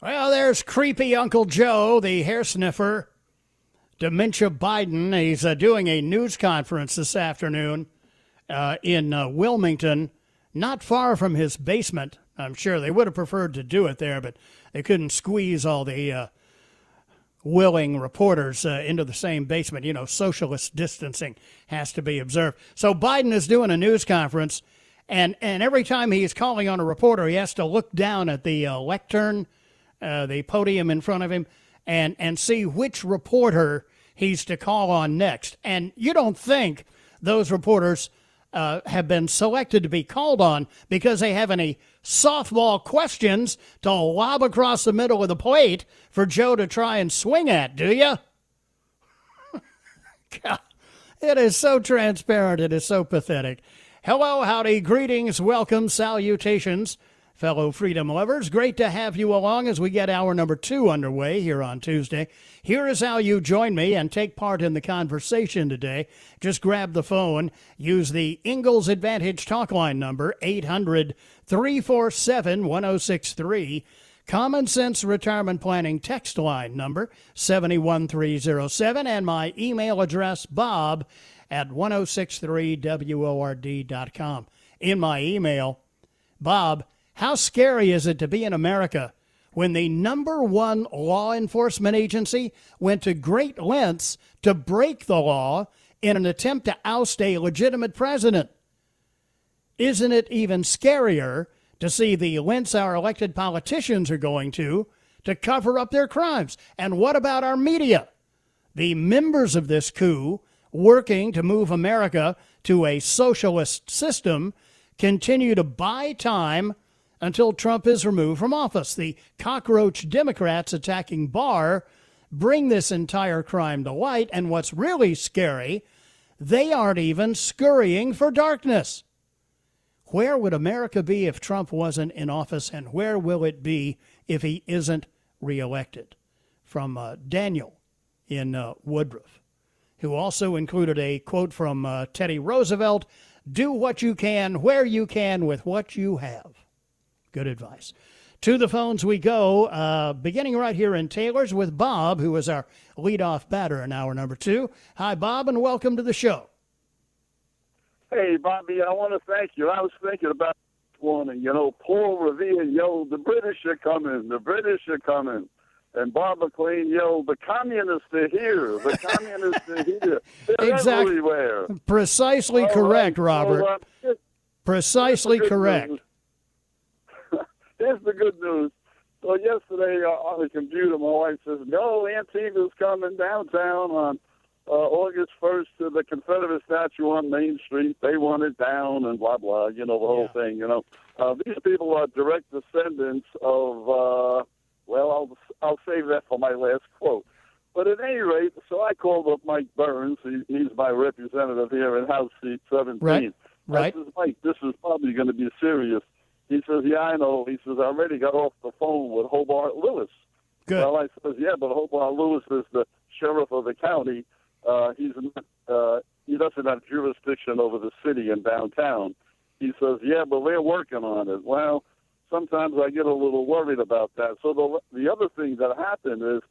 Well, there's creepy Uncle Joe, the hair sniffer, dementia Biden. He's uh, doing a news conference this afternoon uh, in uh, Wilmington, not far from his basement. I'm sure they would have preferred to do it there, but they couldn't squeeze all the uh, willing reporters uh, into the same basement. You know, socialist distancing has to be observed. So Biden is doing a news conference, and, and every time he's calling on a reporter, he has to look down at the uh, lectern uh, the podium in front of him and and see which reporter he's to call on next. And you don't think those reporters uh, have been selected to be called on because they have any softball questions to lob across the middle of the plate for Joe to try and swing at, do you? God, it is so transparent. It is so pathetic. Hello, howdy, greetings, welcome, salutations. Fellow freedom lovers, great to have you along as we get hour number two underway here on Tuesday. Here is how you join me and take part in the conversation today. Just grab the phone, use the Ingles Advantage talk line number, 800 347 1063. Common Sense Retirement Planning text line number 71307 and my email address bob at 1063word.com. In my email, Bob, how scary is it to be in America when the number one law enforcement agency went to great lengths to break the law in an attempt to oust a legitimate president? Isn't it even scarier to see the lengths our elected politicians are going to to cover up their crimes? And what about our media? The members of this coup working to move America to a socialist system continue to buy time until Trump is removed from office. The cockroach Democrats attacking Barr bring this entire crime to light. And what's really scary, they aren't even scurrying for darkness. Where would America be if Trump wasn't in office, and where will it be if he isn't reelected? From uh, Daniel in uh, Woodruff, who also included a quote from uh, Teddy Roosevelt Do what you can, where you can, with what you have. Good advice. To the phones we go, uh, beginning right here in Taylor's with Bob, who is our leadoff batter in hour number two. Hi, Bob, and welcome to the show. Hey, Bobby, I want to thank you. I was thinking about this morning, you know, Paul Revere yelled, the British are coming, the British are coming. And Bob McLean yelled, the communists are here, the communists are here. They're Exact- everywhere. Precisely All correct, right, Robert. so, uh, Precisely correct. news. Here's the good news. So yesterday uh, on the computer, my wife says, "No, Antifa's coming downtown on uh, August 1st to the Confederate statue on Main Street. They want it down and blah blah. You know the whole Yeah. thing. You know uh, these people are direct descendants of. Uh, well, I'll I'll save that for my last quote. But at any rate, so I called up Mike Burns. He, he's my representative here in House Seat 17. Right, right. I says, Mike, this is probably going to be serious. He says, Yeah, I know. He says, I already got off the phone with Hobart Lewis. Good. Well, I says, Yeah, but Hobart Lewis is the sheriff of the county. Uh, he's not, uh, he doesn't have jurisdiction over the city and downtown. He says, Yeah, but they're working on it. Well, sometimes I get a little worried about that. So the the other thing that happened is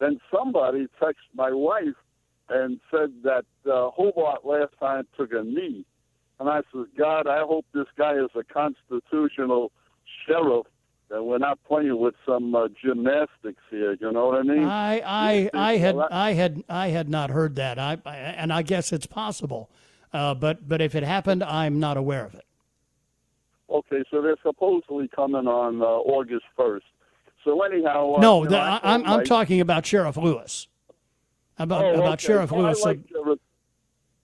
then somebody texted my wife and said that uh, Hobart last time took a knee And I said, God, I hope this guy is a constitutional sheriff that we're not playing with some uh, gymnastics here. You know what I mean? I I I had I had I had not heard that. I, I and I guess it's possible, uh, but but if it happened, I'm not aware of it. Okay, so they're supposedly coming on uh, August first. So anyhow, uh, no, the, I I, I'm I'm like- talking about Sheriff Lewis. About Oh, about okay. Sheriff Well, Lewis. I like, Sheriff-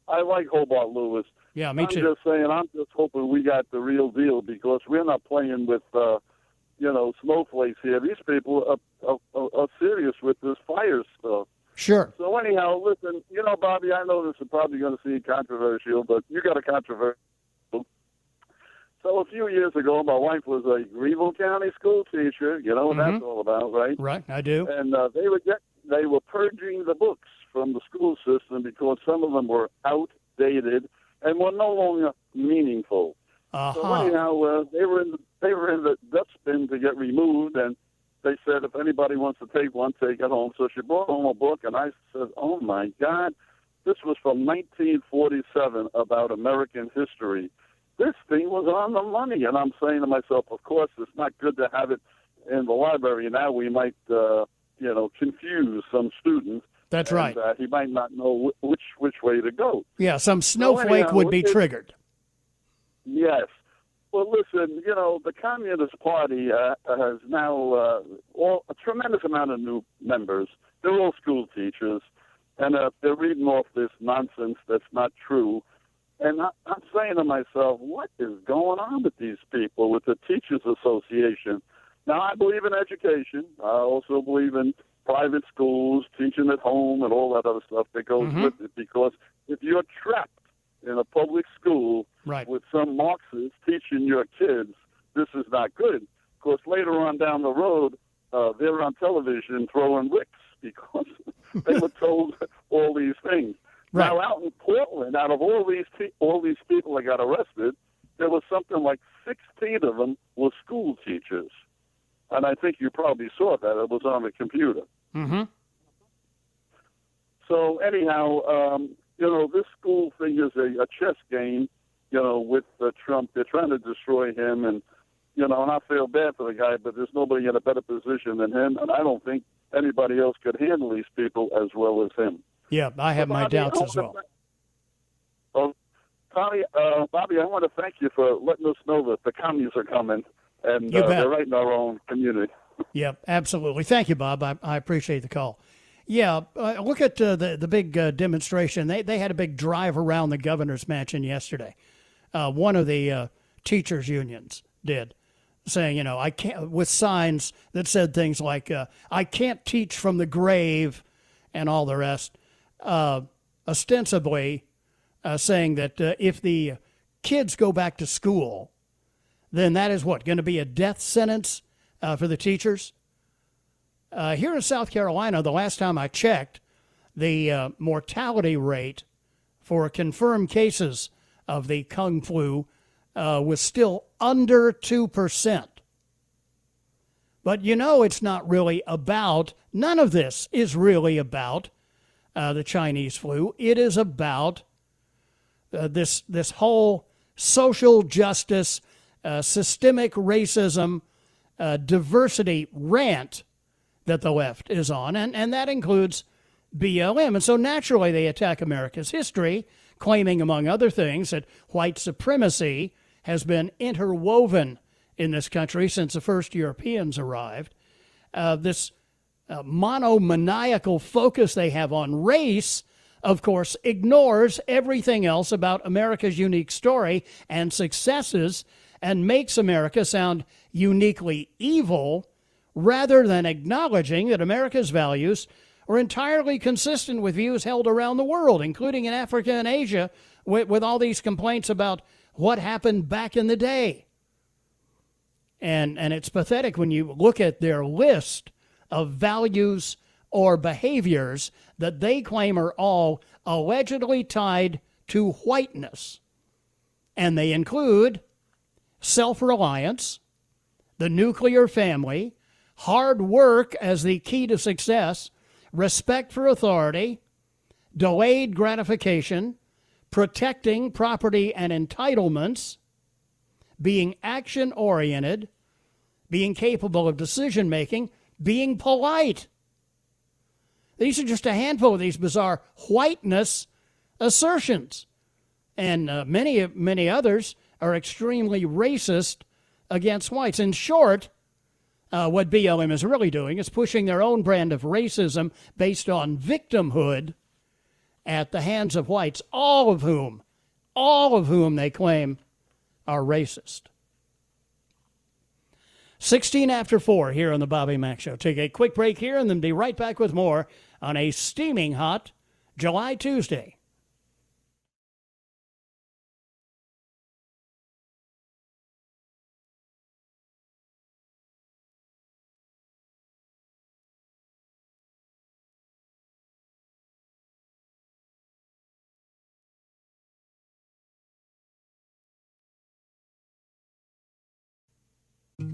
I like Hobart Lewis. Yeah, me I'm too. just saying, I'm just hoping we got the real deal because we're not playing with, uh, you know, snowflakes here. These people are, are, are, are serious with this fire stuff. Sure. So anyhow, listen, you know, Bobby, I know this is probably going to seem controversial, but you got a controversial. So a few years ago, my wife was a Greenville County school teacher. You know what Mhm. that's all about, right? Right, I do. and uh, they were get, they were purging the books from the school system because some of them were outdated and were no longer meaningful. Uh So anyhow, uh, they were in the, they were in the dustbin to get removed, and they said if anybody wants to take one, take it home. So she brought home a book, and I said, "Oh my God, this was from 1947 about American history." This thing was on the money, and I'm saying to myself, "Of course, it's not good to have it in the library. Now we might, uh, you know, confuse some students." That's and, right. Uh, he might not know wh- which which way to go. Yeah, some snowflake anyhow, would be it- triggered. Yes. Well, listen, you know, the Communist Party uh, has now uh, all, a tremendous amount of new members. They're all school teachers, and uh, they're reading off this nonsense that's not true. And I, I'm saying to myself, what is going on with these people, with the Teachers Association? Now, I believe in education. I also believe in private schools, teaching at home, and all that other stuff that goes Mhm. with it. Because if you're trapped in a public school Right. with some Marxists teaching your kids this is not good. Of course, later on down the road, uh, they're on television throwing wicks because they were told all these things. Right. Now, out in Portland, out of all these pe- all these people that got arrested, there was something like 16 of them were school teachers, and I think you probably saw that. It was on the computer. Mm-hmm. So anyhow, um, you know, this school thing is a, a chess game. You know, with uh, Trump, they're trying to destroy him, and you know, and I feel bad for the guy, but there's nobody in a better position than him, and I don't think anybody else could handle these people as well as him. Yeah, I have my Bobby, doubts as wanna well. Oh, Tommy, uh, Bobby, I want to thank you for letting us know that the commies are coming, and uh, they're right in our own community. Yeah, absolutely. Thank you, Bob. I, I appreciate the call. Yeah, uh, look at uh, the the big uh, demonstration. They they had a big drive around the governor's mansion yesterday. Uh, one of the uh, teachers unions did, saying, you know, I can't with signs that said things like, uh, "I can't teach from the grave," and all the rest. Ostensibly, saying that if the kids go back to school, then that is what going to be a death sentence uh, for the teachers. Uh, here in South Carolina, the last time I checked, the uh, mortality rate for confirmed cases of the kung flu uh, was still under 2%. But you know, it's not really about, none of this is really about uh, the Chinese flu. It is about uh, this, this whole social justice, systemic racism, uh, diversity rant that the left is on, and, and that includes BLM. And so naturally, they attack America's history, claiming, among other things, that white supremacy has been interwoven in this country since the first Europeans arrived. Uh, this uh, monomaniacal focus they have on race, of course, ignores everything else about America's unique story and successes and makes America sound uniquely evil rather than acknowledging that America's values are entirely consistent with views held around the world, including in Africa and Asia, with, with all these complaints about what happened back in the day. And, and it's pathetic when you look at their list of values or behaviors that they claim are all allegedly tied to whiteness. And they include self reliance, the nuclear family, hard work as the key to success, respect for authority, delayed gratification, protecting property and entitlements, being action oriented, being capable of decision making, being polite. These are just a handful of these bizarre whiteness assertions. And uh, many, many others are extremely racist against whites. In short, uh, what BLM is really doing is pushing their own brand of racism based on victimhood at the hands of whites, all of whom, all of whom they claim are racist. 16 after 4 here on the Bobby Mack Show. Take a quick break here and then be right back with more on a steaming hot July Tuesday.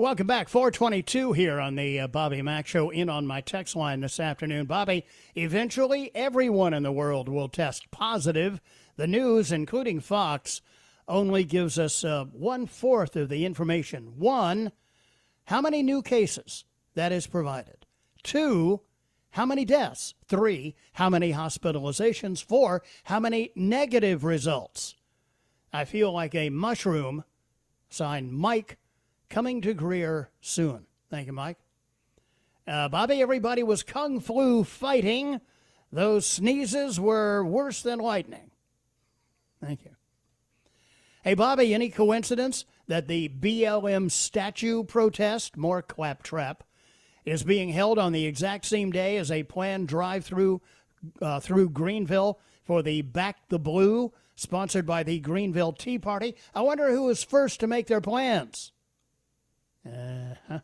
Welcome back. 422 here on the uh, Bobby Mack Show in on my text line this afternoon. Bobby, eventually everyone in the world will test positive. The news, including Fox, only gives us uh, one fourth of the information. One, how many new cases that is provided. Two, how many deaths. Three, how many hospitalizations. Four, how many negative results. I feel like a mushroom. Signed Mike coming to Greer soon. Thank you, Mike. Uh, Bobby, everybody was kung flu fighting. Those sneezes were worse than lightning. Thank you. Hey, Bobby, any coincidence that the BLM statue protest, more claptrap, is being held on the exact same day as a planned drive through uh, through Greenville for the Back the Blue, sponsored by the Greenville Tea Party? I wonder who was first to make their plans. Uh-huh.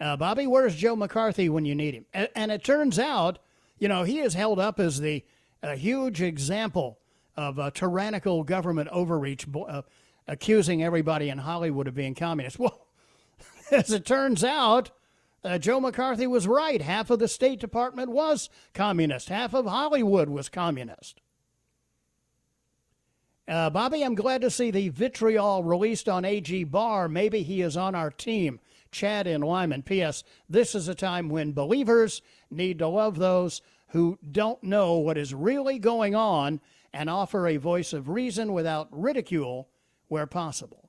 Uh, Bobby, where's Joe McCarthy when you need him? And, and it turns out, you know, he is held up as the a huge example of a tyrannical government overreach, uh, accusing everybody in Hollywood of being communist. Well, as it turns out, uh, Joe McCarthy was right. Half of the State Department was communist. Half of Hollywood was communist. Uh, Bobby, I'm glad to see the vitriol released on AG Barr. Maybe he is on our team. Chad in Lyman. P.S. This is a time when believers need to love those who don't know what is really going on and offer a voice of reason without ridicule where possible.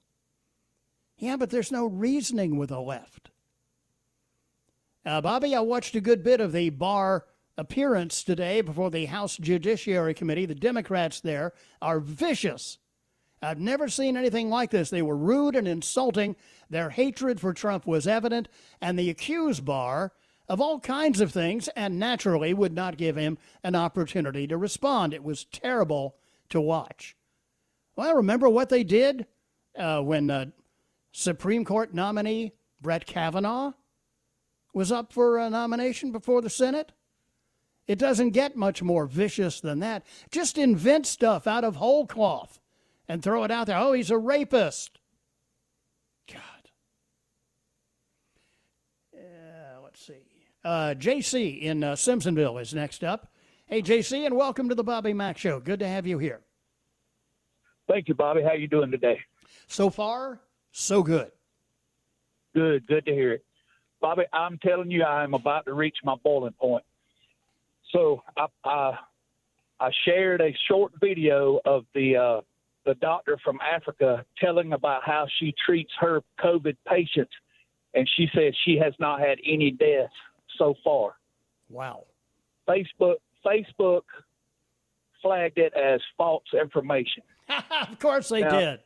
Yeah, but there's no reasoning with the left. Uh, Bobby, I watched a good bit of the Barr appearance today before the House Judiciary Committee. The Democrats there are vicious. I've never seen anything like this. They were rude and insulting. Their hatred for Trump was evident, and the accused Barr of all kinds of things, and naturally would not give him an opportunity to respond. It was terrible to watch. Well, remember what they did uh, when uh, Supreme Court nominee Brett Kavanaugh was up for a nomination before the Senate? It doesn't get much more vicious than that. Just invent stuff out of whole cloth and throw it out there. Oh, he's a rapist. God. Uh, let's see. Uh, JC in uh, Simpsonville is next up. Hey, JC, and welcome to the Bobby Mack Show. Good to have you here. Thank you, Bobby. How are you doing today? So far, so good. Good. Good to hear it. Bobby, I'm telling you, I am about to reach my boiling point. So I I, I shared a short video of the uh, the doctor from Africa telling about how she treats her COVID patients, and she says she has not had any deaths so far. Wow. Facebook Facebook flagged it as false information. of course they Now- did.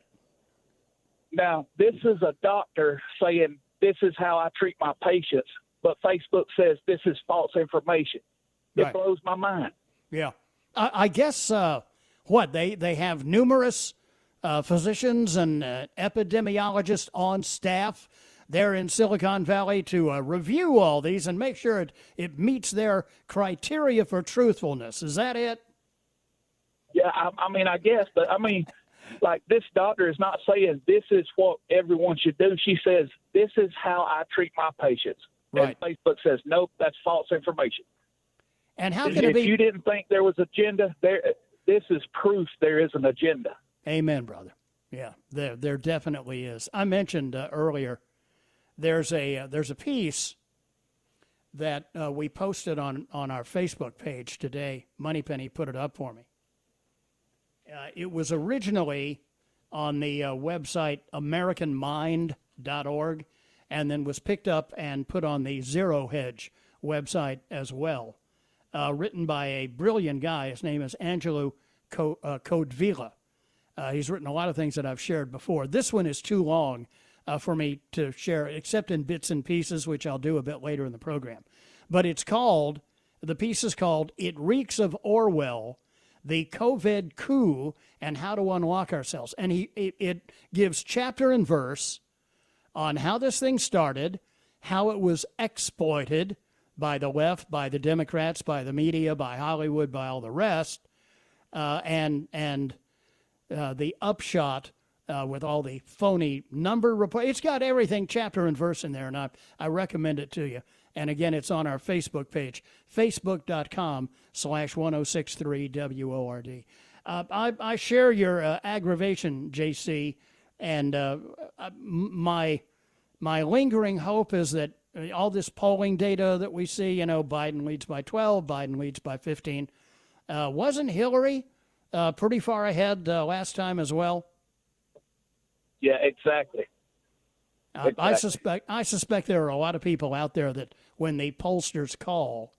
Now, this is a doctor saying this is how I treat my patients, but Facebook says this is false information. It Right. blows my mind. Yeah. I, I guess uh, what they they have numerous uh, physicians and uh, epidemiologists on staff there in Silicon Valley to uh, review all these and make sure it, it meets their criteria for truthfulness. Is that it? Yeah, I, I mean, I guess, but I mean, like this doctor is not saying this is what everyone should do. She says this is how I treat my patients. Right. And Facebook says nope, that's false information. And how if it be? you didn't think there was agenda, there, this is proof there is an agenda. Amen, brother. Yeah, there there definitely is. I mentioned uh, earlier there's a uh, there's a piece that uh, we posted on on our Facebook page today. Moneypenny put it up for me. Uh, it was originally on the uh, website AmericanMind.org, and then was picked up and put on the Zero Hedge website as well. Uh, written by a brilliant guy. His name is Angelo Co- uh, Codevilla. Uh, he's written a lot of things that I've shared before. This one is too long uh, for me to share, except in bits and pieces, which I'll do a bit later in the program. But it's called, the piece is called It Reeks of Orwell The COVID Coup and How to Unlock Ourselves. And he, it, it gives chapter and verse on how this thing started, how it was exploited by the left, by the Democrats, by the media, by Hollywood, by all the rest, uh, and and uh, the upshot uh, with all the phony number report. It's got everything, chapter and verse in there, and I, I recommend it to you. And again, it's on our Facebook page, facebook.com slash 1063 WORD. Uh, I, I share your uh, aggravation, JC, and uh, my my lingering hope is that all this polling data that we see, you know, Biden leads by 12, Biden leads by 15. Uh, wasn't Hillary uh, pretty far ahead uh, last time as well? Yeah, exactly. Uh, I Exactly. suspect I suspect there are a lot of people out there that when the pollsters call,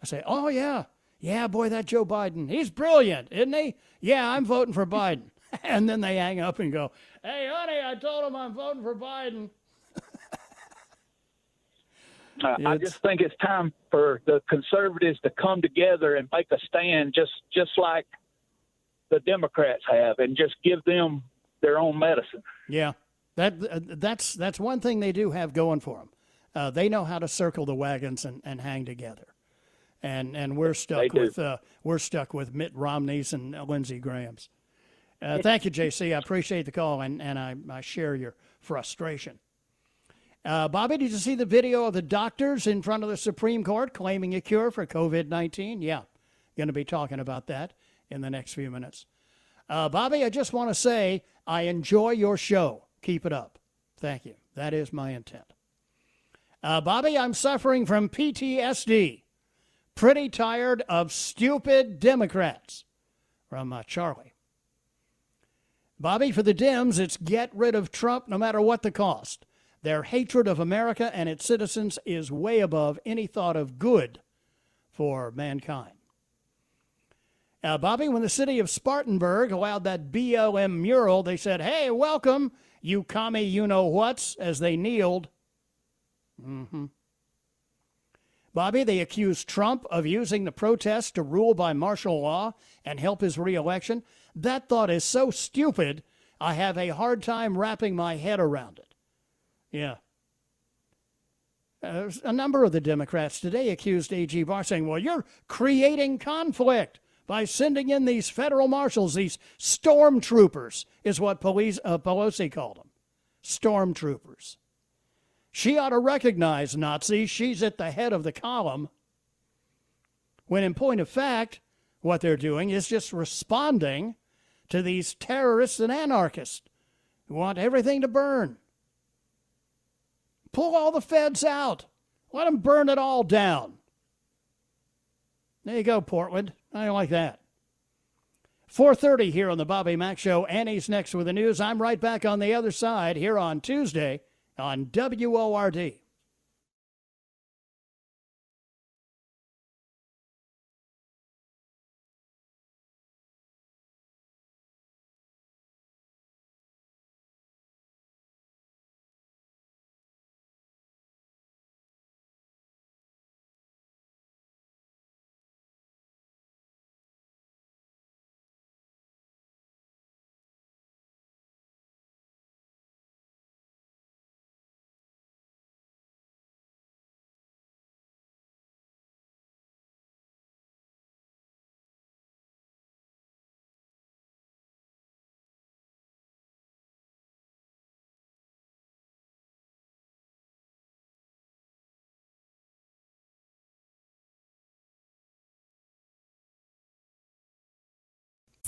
I say, "Oh yeah, yeah, boy, that Joe Biden, he's brilliant, isn't he? Yeah, I'm voting for Biden." and then they hang up and go, "Hey, honey, I told him I'm voting for Biden." Uh, I just think it's time for the conservatives to come together and make a stand, just just like the Democrats have, and just give them their own medicine. Yeah, that uh, that's that's one thing they do have going for them. Uh, they know how to circle the wagons and, and hang together, and and we're stuck with uh, we're stuck with Mitt Romney's and Lindsey Graham's. Uh, thank you, JC. I appreciate the call, and, and I, I share your frustration. Uh, Bobby, did you see the video of the doctors in front of the Supreme Court claiming a cure for COVID 19? Yeah, going to be talking about that in the next few minutes. Uh, Bobby, I just want to say I enjoy your show. Keep it up. Thank you. That is my intent. Uh, Bobby, I'm suffering from PTSD. Pretty tired of stupid Democrats. From uh, Charlie. Bobby, for the Dems, it's get rid of Trump no matter what the cost. Their hatred of America and its citizens is way above any thought of good for mankind. Now, Bobby, when the city of Spartanburg allowed that BLM mural, they said, hey, welcome, you commie you know whats, as they kneeled. hmm Bobby, they accused Trump of using the protests to rule by martial law and help his reelection. That thought is so stupid, I have a hard time wrapping my head around it. Yeah. Uh, a number of the Democrats today accused A.G. Barr, saying, well, you're creating conflict by sending in these federal marshals, these stormtroopers, is what police, uh, Pelosi called them. Stormtroopers. She ought to recognize Nazis. She's at the head of the column. When, in point of fact, what they're doing is just responding to these terrorists and anarchists who want everything to burn. Pull all the feds out. Let them burn it all down. There you go, Portland. I like that. 4:30 here on the Bobby Mack Show. Annie's next with the news. I'm right back on the other side here on Tuesday on WORD.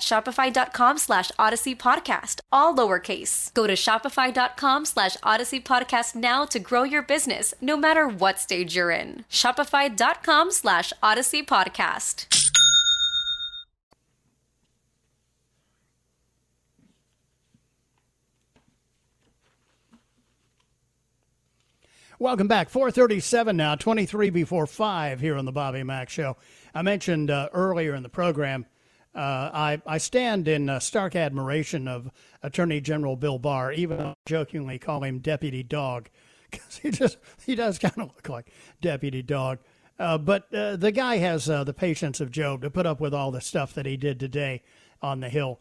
shopify.com slash odyssey podcast, all lowercase. Go to shopify.com slash odyssey podcast now to grow your business, no matter what stage you're in. Shopify.com slash odyssey podcast. Welcome back. 437 now, 23 before 5 here on the Bobby Mack Show. I mentioned uh, earlier in the program, uh, I, I stand in uh, stark admiration of Attorney General Bill Barr, even though I jokingly call him Deputy Dog, because he just he does kind of look like Deputy Dog. Uh, but uh, the guy has uh, the patience of Job to put up with all the stuff that he did today on the Hill.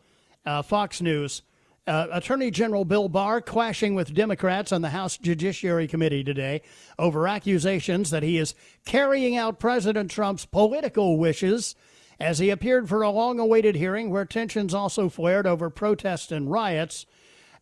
Fox News Attorney General Bill Barr clashing with Democrats on the House Judiciary Committee today over accusations that he is carrying out President Trump's political wishes as he appeared for a long awaited hearing where tensions also flared over protests and riots.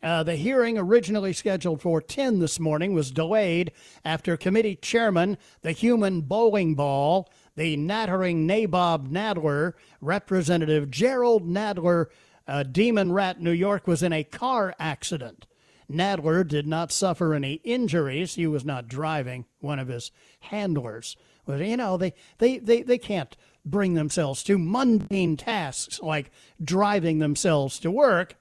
Uh, the hearing, originally scheduled for 10 this morning, was delayed after committee chairman, the human bowling ball, the nattering nabob Nadler, Representative Gerald Nadler, uh, Demon Rat, New York, was in a car accident. Nadler did not suffer any injuries. He was not driving. One of his handlers was, you know, they, they, they, they can't bring themselves to mundane tasks like driving themselves to work.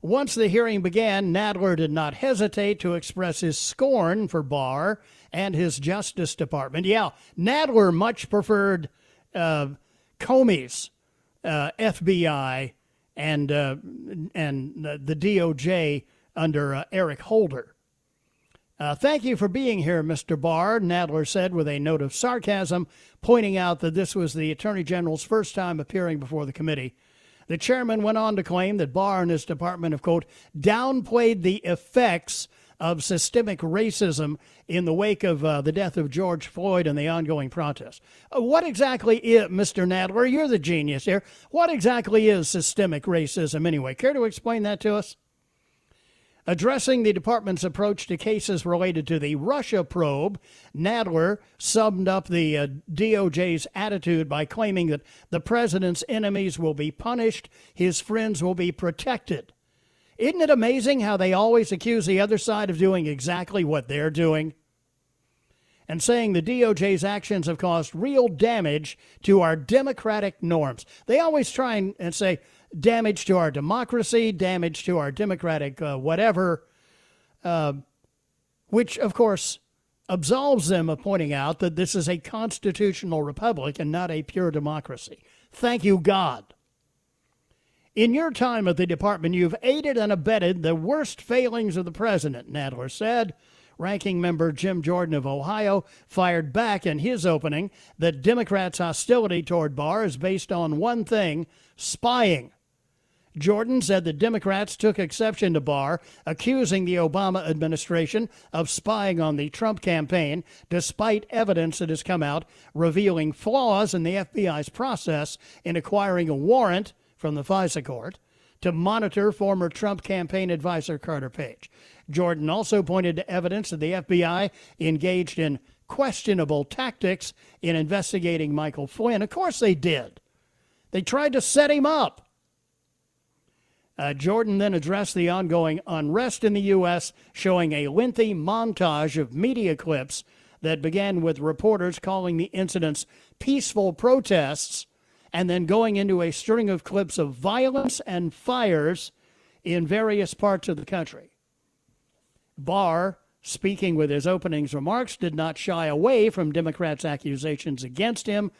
Once the hearing began, Nadler did not hesitate to express his scorn for Barr and his Justice Department. Yeah, Nadler much preferred uh, Comey's uh, FBI and uh, and the DOJ under uh, Eric Holder. Uh, thank you for being here, Mr. Barr, Nadler said with a note of sarcasm, pointing out that this was the Attorney General's first time appearing before the committee. The chairman went on to claim that Barr and his department have, quote, downplayed the effects of systemic racism in the wake of uh, the death of George Floyd and the ongoing protests. Uh, what exactly is, Mr. Nadler, you're the genius here, what exactly is systemic racism anyway? Care to explain that to us? Addressing the department's approach to cases related to the Russia probe, Nadler summed up the uh, DOJ's attitude by claiming that the president's enemies will be punished, his friends will be protected. Isn't it amazing how they always accuse the other side of doing exactly what they're doing? And saying the DOJ's actions have caused real damage to our democratic norms. They always try and, and say, damage to our democracy, damage to our democratic uh, whatever, uh, which, of course, absolves them of pointing out that this is a constitutional republic and not a pure democracy. Thank you, God. In your time at the department, you've aided and abetted the worst failings of the president, Nadler said. Ranking member Jim Jordan of Ohio fired back in his opening that Democrats' hostility toward Barr is based on one thing spying. Jordan said the Democrats took exception to Barr, accusing the Obama administration of spying on the Trump campaign, despite evidence that has come out revealing flaws in the FBI's process in acquiring a warrant from the FISA court to monitor former Trump campaign advisor Carter Page. Jordan also pointed to evidence that the FBI engaged in questionable tactics in investigating Michael Flynn. Of course they did. They tried to set him up. Uh, Jordan then addressed the ongoing unrest in the U.S., showing a lengthy montage of media clips that began with reporters calling the incidents peaceful protests and then going into a string of clips of violence and fires in various parts of the country. Barr, speaking with his openings remarks, did not shy away from Democrats' accusations against him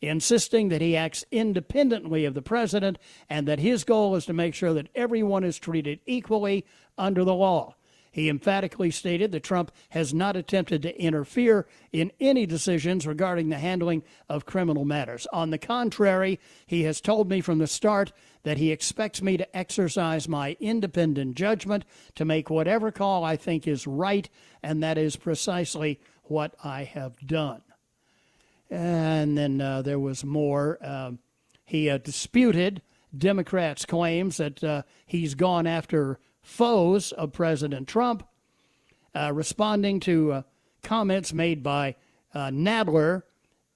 insisting that he acts independently of the president and that his goal is to make sure that everyone is treated equally under the law. He emphatically stated that Trump has not attempted to interfere in any decisions regarding the handling of criminal matters. On the contrary, he has told me from the start that he expects me to exercise my independent judgment to make whatever call I think is right, and that is precisely what I have done. And then uh, there was more. Uh, he uh, disputed Democrats' claims that uh, he's gone after foes of President Trump, uh, responding to uh, comments made by Nadler.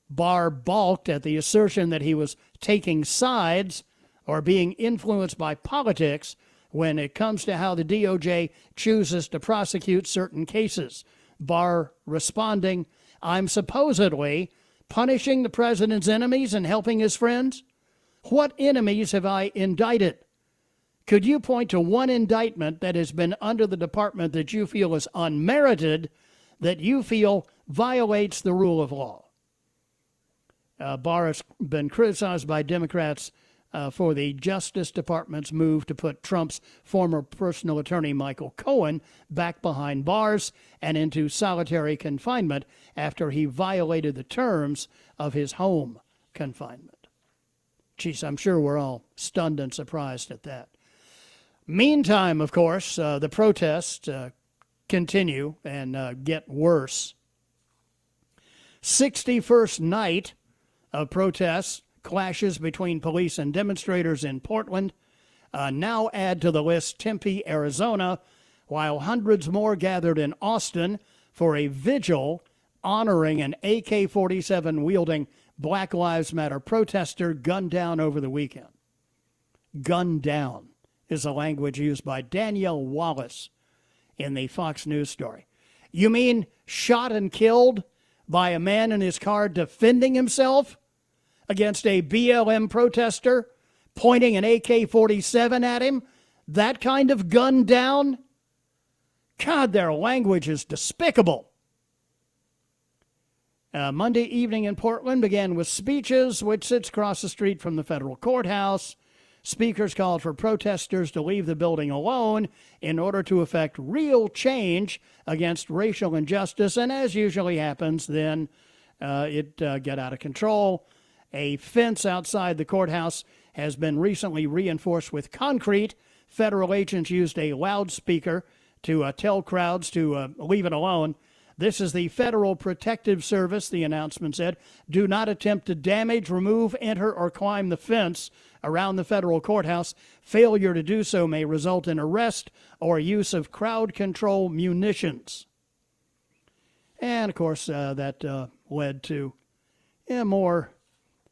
Barr balked at the assertion that he was taking sides or being influenced by politics when it comes to how the DOJ chooses to prosecute certain cases. Barr responding, I'm supposedly punishing the president's enemies and helping his friends? What enemies have I indicted? Could you point to one indictment that has been under the department that you feel is unmerited, that you feel violates the rule of law? Uh, Barr has been criticized by Democrats uh, for the Justice Department's move to put Trump's former personal attorney Michael Cohen back behind bars and into solitary confinement after he violated the terms of his home confinement. Geez, I'm sure we're all stunned and surprised at that. Meantime, of course, uh, the protests uh, continue and uh, get worse. 61st night of protests Clashes between police and demonstrators in Portland uh, now add to the list Tempe, Arizona, while hundreds more gathered in Austin for a vigil honoring an AK 47 wielding Black Lives Matter protester gunned down over the weekend. Gunned down is a language used by Danielle Wallace in the Fox News story. You mean shot and killed by a man in his car defending himself? Against a BLM protester, pointing an AK 47 at him, that kind of gun down? God, their language is despicable. Uh, Monday evening in Portland began with speeches, which sits across the street from the federal courthouse. Speakers called for protesters to leave the building alone in order to effect real change against racial injustice. And as usually happens, then uh, it uh, got out of control. A fence outside the courthouse has been recently reinforced with concrete. Federal agents used a loudspeaker to uh, tell crowds to uh, leave it alone. This is the Federal Protective Service, the announcement said. Do not attempt to damage, remove, enter, or climb the fence around the federal courthouse. Failure to do so may result in arrest or use of crowd control munitions. And of course, uh, that uh, led to yeah, more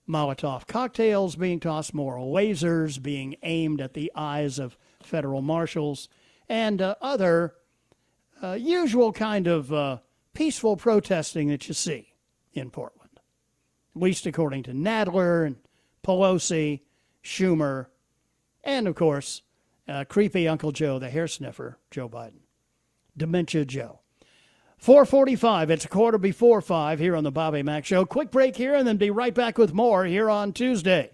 Molotov cocktails being tossed, moral lasers being aimed at the eyes of federal marshals, and uh, other uh, usual kind of uh, peaceful protesting that you see in Portland, at least according to Nadler and Pelosi, Schumer, and of course, uh, creepy Uncle Joe, the hair sniffer, Joe Biden. Dementia Joe. 445, it's a quarter before 5 here on the Bobby Mack Show. Quick break here and then be right back with more here on Tuesday.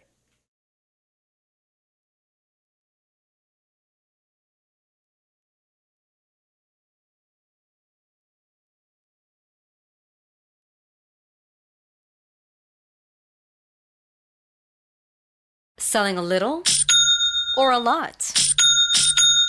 Selling a little or a lot?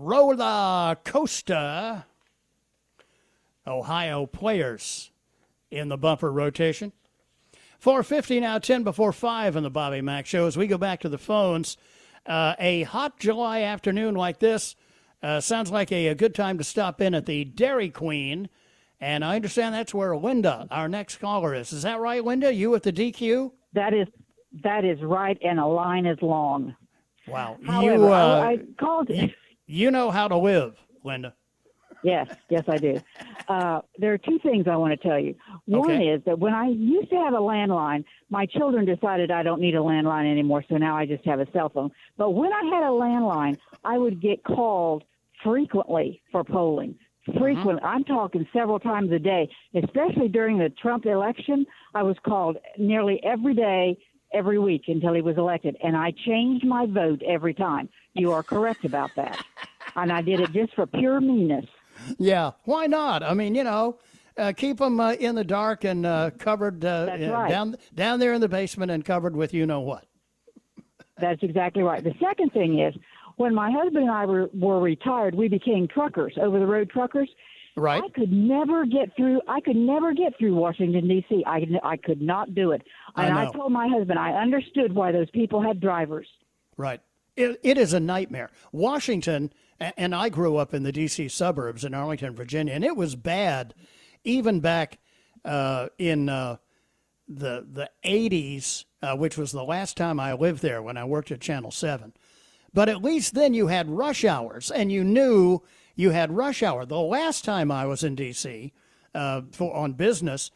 Roller coaster Ohio players in the bumper rotation. 450 now, 10 before 5 on the Bobby Mack Show. As we go back to the phones, uh, a hot July afternoon like this uh, sounds like a, a, good time to stop in at the Dairy Queen. And I understand that's where Linda, our next caller, is. Is that right, Linda? You at the DQ? That is that is right, and a line is long. Wow. However, you, uh, I, I called. You know how to live, Linda. Yes, yes, I do. Uh, there are two things I want to tell you. One Okay. is that when I used to have a landline, my children decided I don't need a landline anymore, so now I just have a cell phone. But when I had a landline, I would get called frequently for polling. Frequent. I'm talking several times a day, especially during the Trump election. I was called nearly every day, every week until he was elected, and I changed my vote every time. You are correct about that, and I did it just for pure meanness. Yeah, why not? I mean, you know, uh, keep them uh, in the dark and uh, covered uh, right. down down there in the basement and covered with you know what. That's exactly right. The second thing is when my husband and I were, were retired, we became truckers, over the road truckers. Right. I could never get through. I could never get through Washington D.C. I I could not do it. I And I, know. told my husband I understood why those people had drivers. Right. It, it is a nightmare. Washington, and I grew up in the D.C. suburbs in Arlington, Virginia, and it was bad even back uh, in uh, the the 80s, uh, which was the last time I lived there when I worked at Channel 7. But at least then you had rush hours and you knew you had rush hour. The last time I was in D.C. Uh, for on business,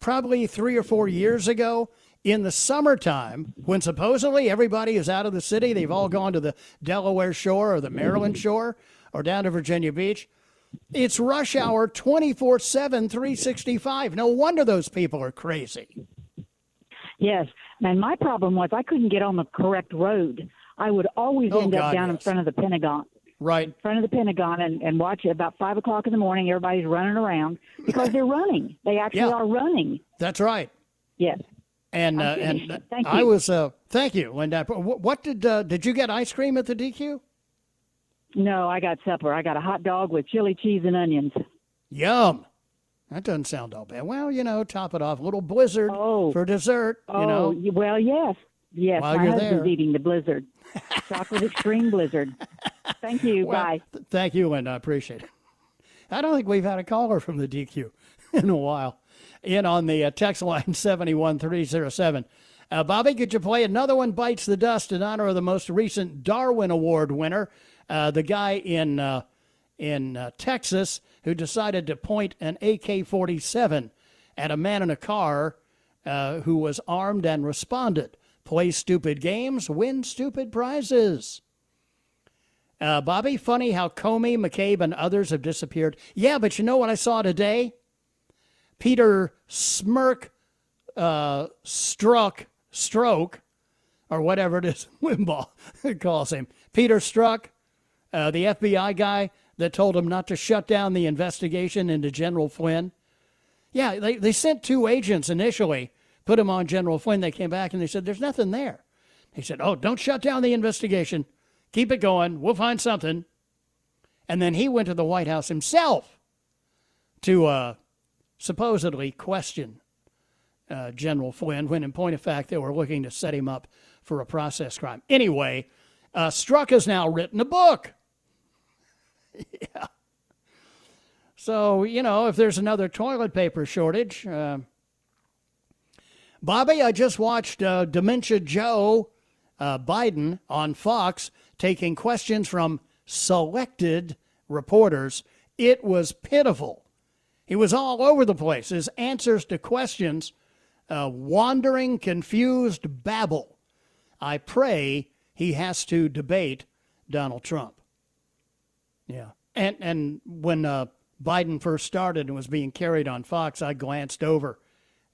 probably three or four years ago, in the summertime, when supposedly everybody is out of the city, they've all gone to the Delaware shore or the Maryland shore or down to Virginia Beach. It's rush hour 24 7, 365. No wonder those people are crazy. Yes. And my problem was I couldn't get on the correct road. I would always Oh, end up God, down in front of the Pentagon. Right. In front of the Pentagon and, and watch it about five o'clock in the morning. Everybody's running around because they're running. They actually Yeah. are running. That's right. Yes. And uh, and. Thank I you. was uh, thank you, Linda. What, what did uh, did you get ice cream at the DQ? No, I got supper. I got a hot dog with chili cheese and onions. Yum. That doesn't sound all bad. Well, you know, top it off. A little blizzard for dessert. Oh, you know, well, yes. Yes, While my you're husband's there. eating the blizzard. Chocolate extreme blizzard. Thank you. Well, Bye. th- thank you, Linda. I appreciate it. I don't think we've had a caller from the DQ in a while. In on the uh, text line 71307. Uh, Bobby, could you play another one bites the dust in honor of the most recent Darwin Award winner, uh, the guy in uh, in uh, Texas who decided to point an AK-47 at a man in a car uh, who was armed and responded. Play stupid games, win stupid prizes. Bobby, funny how Comey, McCabe, and others have disappeared. Yeah, but you know what I saw today? Peter Smirk uh, Struck, Stroke, or whatever it is Limbaugh calls him. Peter Strzok, uh, the FBI guy that told him not to shut down the investigation into General Flynn. Yeah, they, they sent two agents initially, put him on General Flynn. They came back and they said, There's nothing there. He said, Oh, don't shut down the investigation. Keep it going. We'll find something. And then he went to the White House himself to uh, supposedly question uh, General Flynn, when in point of fact they were looking to set him up for a process crime. Anyway, uh, Strzok has now written a book. yeah. So, you know, if there's another toilet paper shortage, uh, Bobby, I just watched uh, Dementia Joe uh, Biden on Fox taking questions from selected reporters. It was pitiful. He was all over the place. His answers to questions, uh, wandering, confused babble. I pray he has to debate Donald Trump. Yeah. And and when uh, Biden first started and was being carried on Fox, I glanced over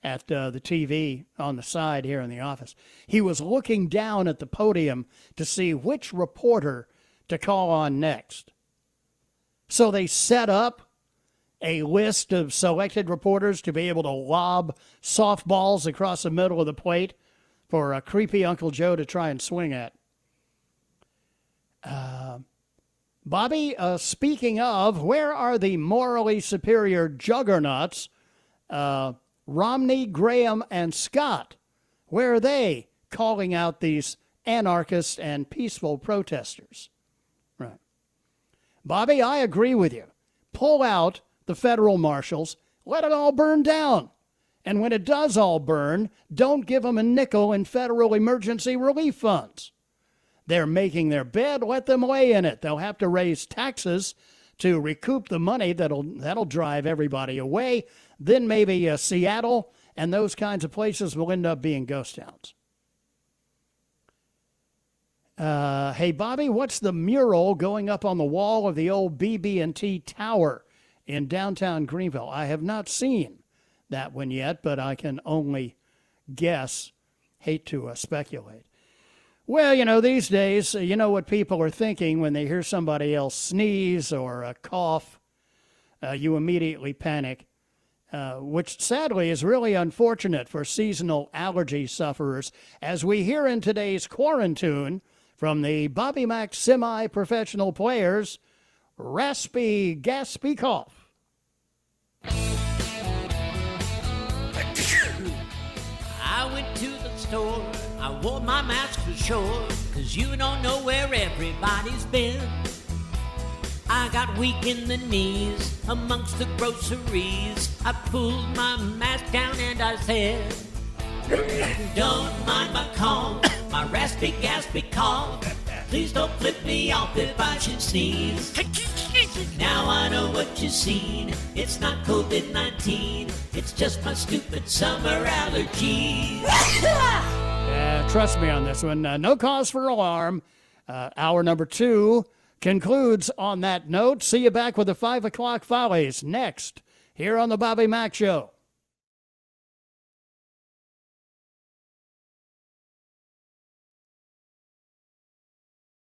at uh, the TV on the side here in the office. He was looking down at the podium to see which reporter to call on next. So they set up a list of selected reporters to be able to lob softballs across the middle of the plate for a creepy Uncle Joe to try and swing at. Uh, Bobby, uh, speaking of, where are the morally superior juggernauts? Uh, Romney, Graham, and Scott. Where are they calling out these anarchists and peaceful protesters? Right. Bobby, I agree with you. Pull out the federal marshals, let it all burn down. And when it does all burn, don't give them a nickel in federal emergency relief funds. They're making their bed, let them lay in it. They'll have to raise taxes to recoup the money that'll that'll drive everybody away. Then maybe uh, Seattle and those kinds of places will end up being ghost towns. Uh, hey Bobby, what's the mural going up on the wall of the old BB&T Tower in downtown Greenville? I have not seen that one yet, but I can only guess. Hate to uh, speculate. Well, you know, these days, uh, you know what people are thinking when they hear somebody else sneeze or uh, cough. Uh, you immediately panic, uh, which sadly is really unfortunate for seasonal allergy sufferers, as we hear in today's quarantine from the Bobby Mack semi professional players raspy, gaspy cough. I went to the store, I wore my mask for sure, cause you don't know where everybody's been. I got weak in the knees amongst the groceries. I pulled my mask down and I said, Don't mind my cough, my raspy, gaspy cough. Please don't flip me off if I should sneeze. Now I know what you've seen. It's not COVID 19, it's just my stupid summer allergies. Yeah, trust me on this one. Uh, no cause for alarm. Uh, hour number two concludes on that note. See you back with the five o'clock follies next here on the Bobby Mack Show.